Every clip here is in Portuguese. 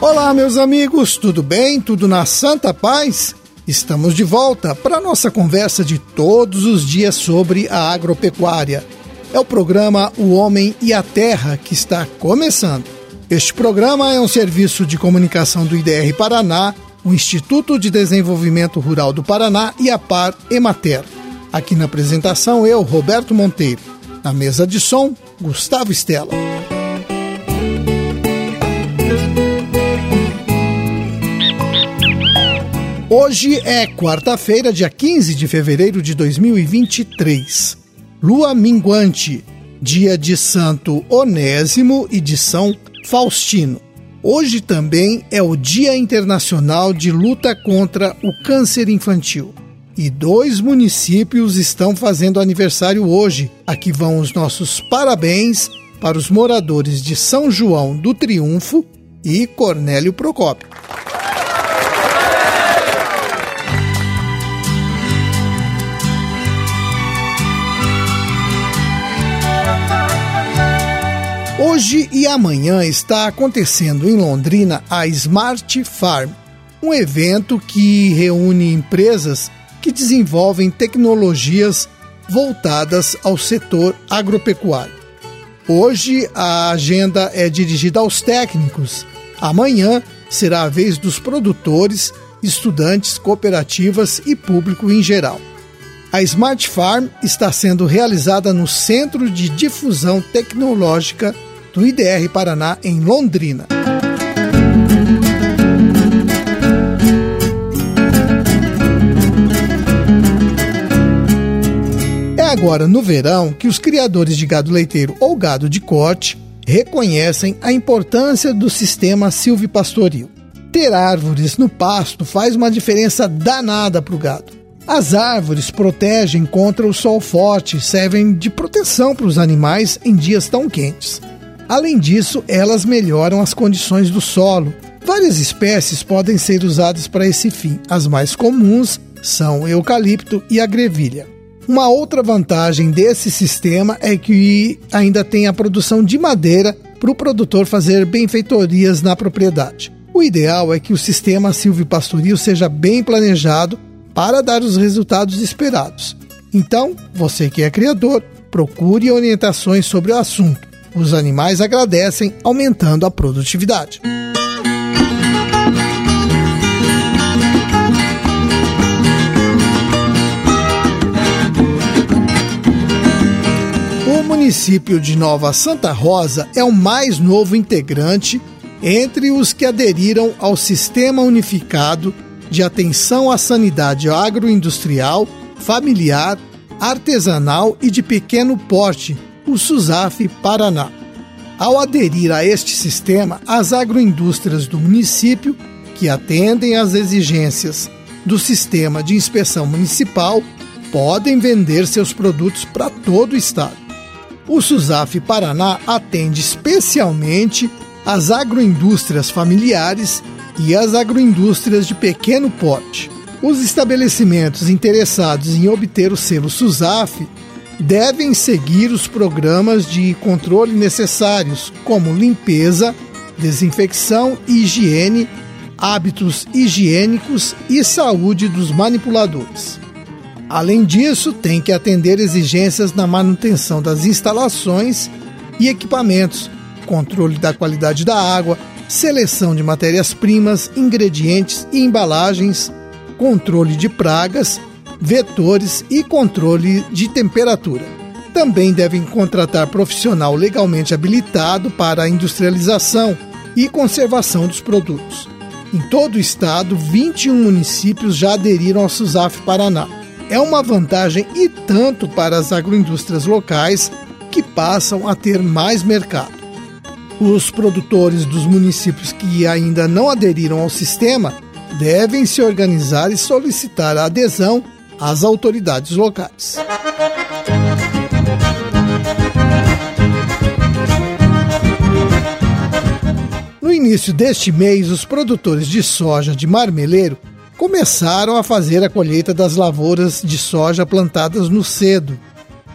Olá, meus amigos, tudo bem? Tudo na santa paz? Estamos de volta para nossa conversa de todos os dias sobre a agropecuária. É o programa O Homem e a Terra que está começando. Este programa é um serviço de comunicação do IDR Paraná, o Instituto de Desenvolvimento Rural do Paraná e a Par Emater. Aqui na apresentação eu, Roberto Monteiro. Na mesa de som, Gustavo Estela. Hoje é quarta-feira, dia 15 de fevereiro de 2023. Lua minguante, dia de Santo Onésimo e de São Faustino. Hoje também é o Dia Internacional de Luta contra o Câncer Infantil. E dois municípios estão fazendo aniversário hoje. Aqui vão os nossos parabéns para os moradores de São João do Triunfo e Cornélio Procópio. Hoje e amanhã está acontecendo em Londrina a Smart Farm, um evento que reúne empresas que desenvolvem tecnologias voltadas ao setor agropecuário. Hoje a agenda é dirigida aos técnicos. Amanhã será a vez dos produtores, estudantes, cooperativas e público em geral. A Smart Farm está sendo realizada no Centro de Difusão Tecnológica do IDR Paraná, em Londrina. Agora no verão que os criadores de gado leiteiro ou gado de corte reconhecem a importância do sistema silvipastoril. Ter árvores no pasto faz uma diferença danada para o gado. As árvores protegem contra o sol forte, servem de proteção para os animais em dias tão quentes. Além disso, elas melhoram as condições do solo. Várias espécies podem ser usadas para esse fim. As mais comuns são eucalipto e a grevilha. Uma outra vantagem desse sistema é que ainda tem a produção de madeira para o produtor fazer benfeitorias na propriedade. O ideal é que o sistema silvipastoril seja bem planejado para dar os resultados esperados. Então, você que é criador, procure orientações sobre o assunto. Os animais agradecem, aumentando a produtividade. Município de Nova Santa Rosa é o mais novo integrante entre os que aderiram ao Sistema Unificado de Atenção à Sanidade Agroindustrial, Familiar, Artesanal e de Pequeno Porte, o SUSAF Paraná. Ao aderir a este sistema, as agroindústrias do município, que atendem às exigências do sistema de inspeção municipal, podem vender seus produtos para todo o estado. O SUSAF Paraná atende especialmente as agroindústrias familiares e as agroindústrias de pequeno porte. Os estabelecimentos interessados em obter o selo SUSAF devem seguir os programas de controle necessários, como limpeza, desinfecção higiene, hábitos higiênicos e saúde dos manipuladores. Além disso, tem que atender exigências na manutenção das instalações e equipamentos, controle da qualidade da água, seleção de matérias-primas, ingredientes e embalagens, controle de pragas vetores e controle de temperatura. Também devem contratar profissional legalmente habilitado para a industrialização e conservação dos produtos. Em todo o estado, 21 municípios já aderiram ao SUSAF Paraná. É uma vantagem e tanto para as agroindústrias locais que passam a ter mais mercado. Os produtores dos municípios que ainda não aderiram ao sistema devem se organizar e solicitar a adesão às autoridades locais. No início deste mês, os produtores de soja de marmeleiro começaram a fazer a colheita das lavouras de soja plantadas no cedo.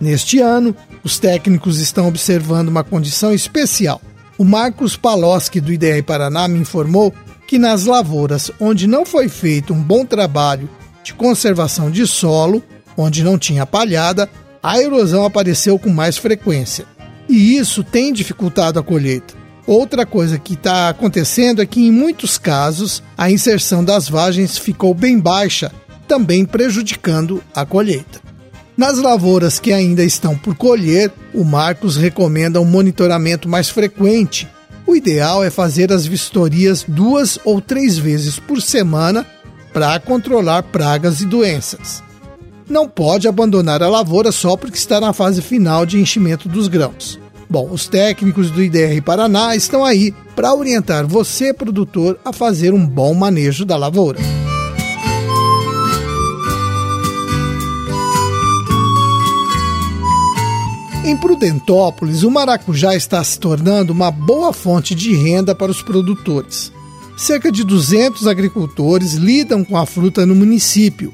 Neste ano, os técnicos estão observando uma condição especial. O Marcos Paloski, do IDR Paraná, me informou que nas lavouras onde não foi feito um bom trabalho de conservação de solo, onde não tinha palhada, a erosão apareceu com mais frequência. E isso tem dificultado a colheita. Outra coisa que está acontecendo é que, em muitos casos, a inserção das vagens ficou bem baixa, também prejudicando a colheita. Nas lavouras que ainda estão por colher, o Marcos recomenda um monitoramento mais frequente. O ideal é fazer as vistorias duas ou três vezes por semana para controlar pragas e doenças. Não pode abandonar a lavoura só porque está na fase final de enchimento dos grãos. Bom, os técnicos do IDR Paraná estão aí para orientar você, produtor, a fazer um bom manejo da lavoura. Em Prudentópolis, o maracujá está se tornando uma boa fonte de renda para os produtores. Cerca de 200 agricultores lidam com a fruta no município.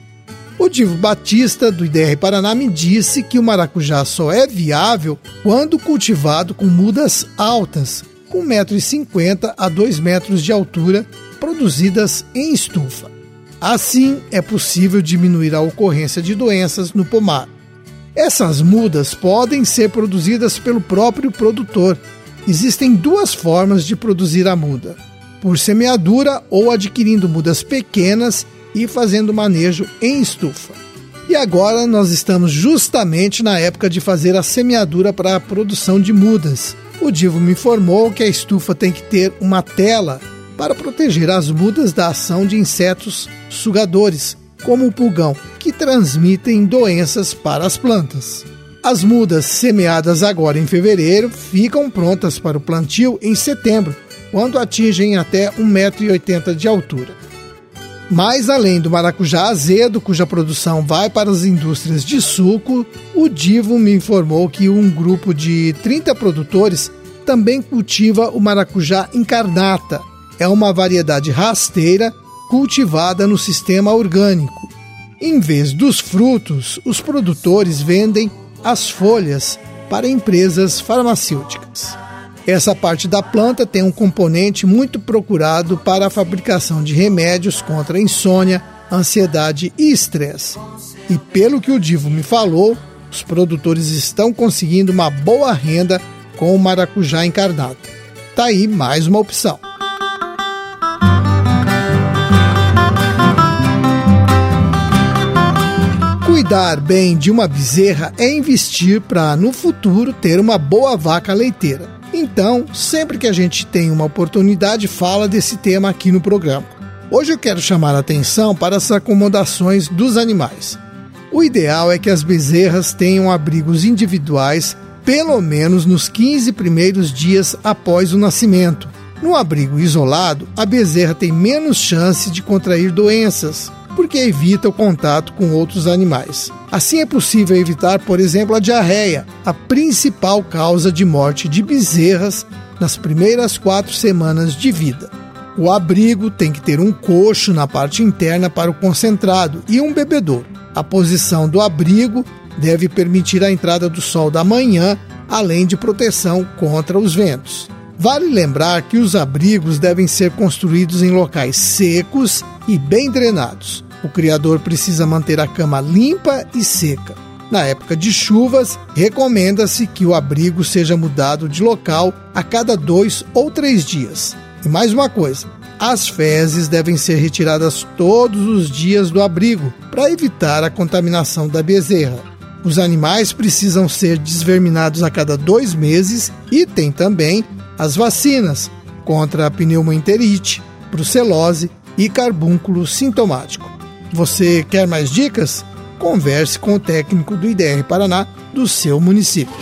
O Divo Batista, do IDR Paraná, me disse que o maracujá só é viável quando cultivado com mudas altas, com 1,50m a 2 metros de altura, produzidas em estufa. Assim, é possível diminuir a ocorrência de doenças no pomar. Essas mudas podem ser produzidas pelo próprio produtor. Existem duas formas de produzir a muda: por semeadura ou adquirindo mudas pequenas e fazendo manejo em estufa. E agora nós estamos justamente na época de fazer a semeadura para a produção de mudas. O Divo me informou que a estufa tem que ter uma tela para proteger as mudas da ação de insetos sugadores como o pulgão, que transmitem doenças para as plantas. As mudas semeadas agora em fevereiro ficam prontas para o plantio em setembro, quando atingem até 1,80m de altura. Mas além do maracujá azedo, cuja produção vai para as indústrias de suco, o Divo me informou que um grupo de 30 produtores também cultiva o maracujá incarnata. É uma variedade rasteira cultivada no sistema orgânico. Em vez dos frutos, os produtores vendem as folhas para empresas farmacêuticas. Essa parte da planta tem um componente muito procurado para a fabricação de remédios contra insônia, ansiedade e estresse. E pelo que o Divo me falou, os produtores estão conseguindo uma boa renda com o maracujá encarnado. Tá aí mais uma opção. Cuidar bem de uma bezerra é investir para, no futuro, ter uma boa vaca leiteira. Então, sempre que a gente tem uma oportunidade, fala desse tema aqui no programa. Hoje eu quero chamar a atenção para as acomodações dos animais. O ideal é que as bezerras tenham abrigos individuais pelo menos nos 15 primeiros dias após o nascimento. No abrigo isolado, a bezerra tem menos chance de contrair doenças, porque evita o contato com outros animais. Assim é possível evitar, por exemplo, a diarreia, a principal causa de morte de bezerras nas primeiras quatro semanas de vida. O abrigo tem que ter um coxo na parte interna para o concentrado e um bebedouro. A posição do abrigo deve permitir a entrada do sol da manhã, além de proteção contra os ventos. Vale lembrar que os abrigos devem ser construídos em locais secos e bem drenados. O criador precisa manter a cama limpa e seca. Na época de chuvas, recomenda-se que o abrigo seja mudado de local a cada dois ou três dias. E mais uma coisa: as fezes devem ser retiradas todos os dias do abrigo para evitar a contaminação da bezerra. Os animais precisam ser desverminados a cada dois meses e tem também as vacinas contra a pneumoenterite, brucelose e carbúnculo sintomático. Você quer mais dicas? Converse com o técnico do IDR Paraná do seu município.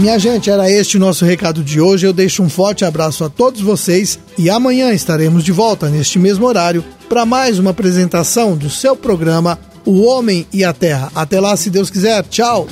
Minha gente, era este o nosso recado de hoje. Eu deixo um forte abraço a todos vocês e amanhã estaremos de volta neste mesmo horário para mais uma apresentação do seu programa O Homem e a Terra. Até lá, se Deus quiser. Tchau!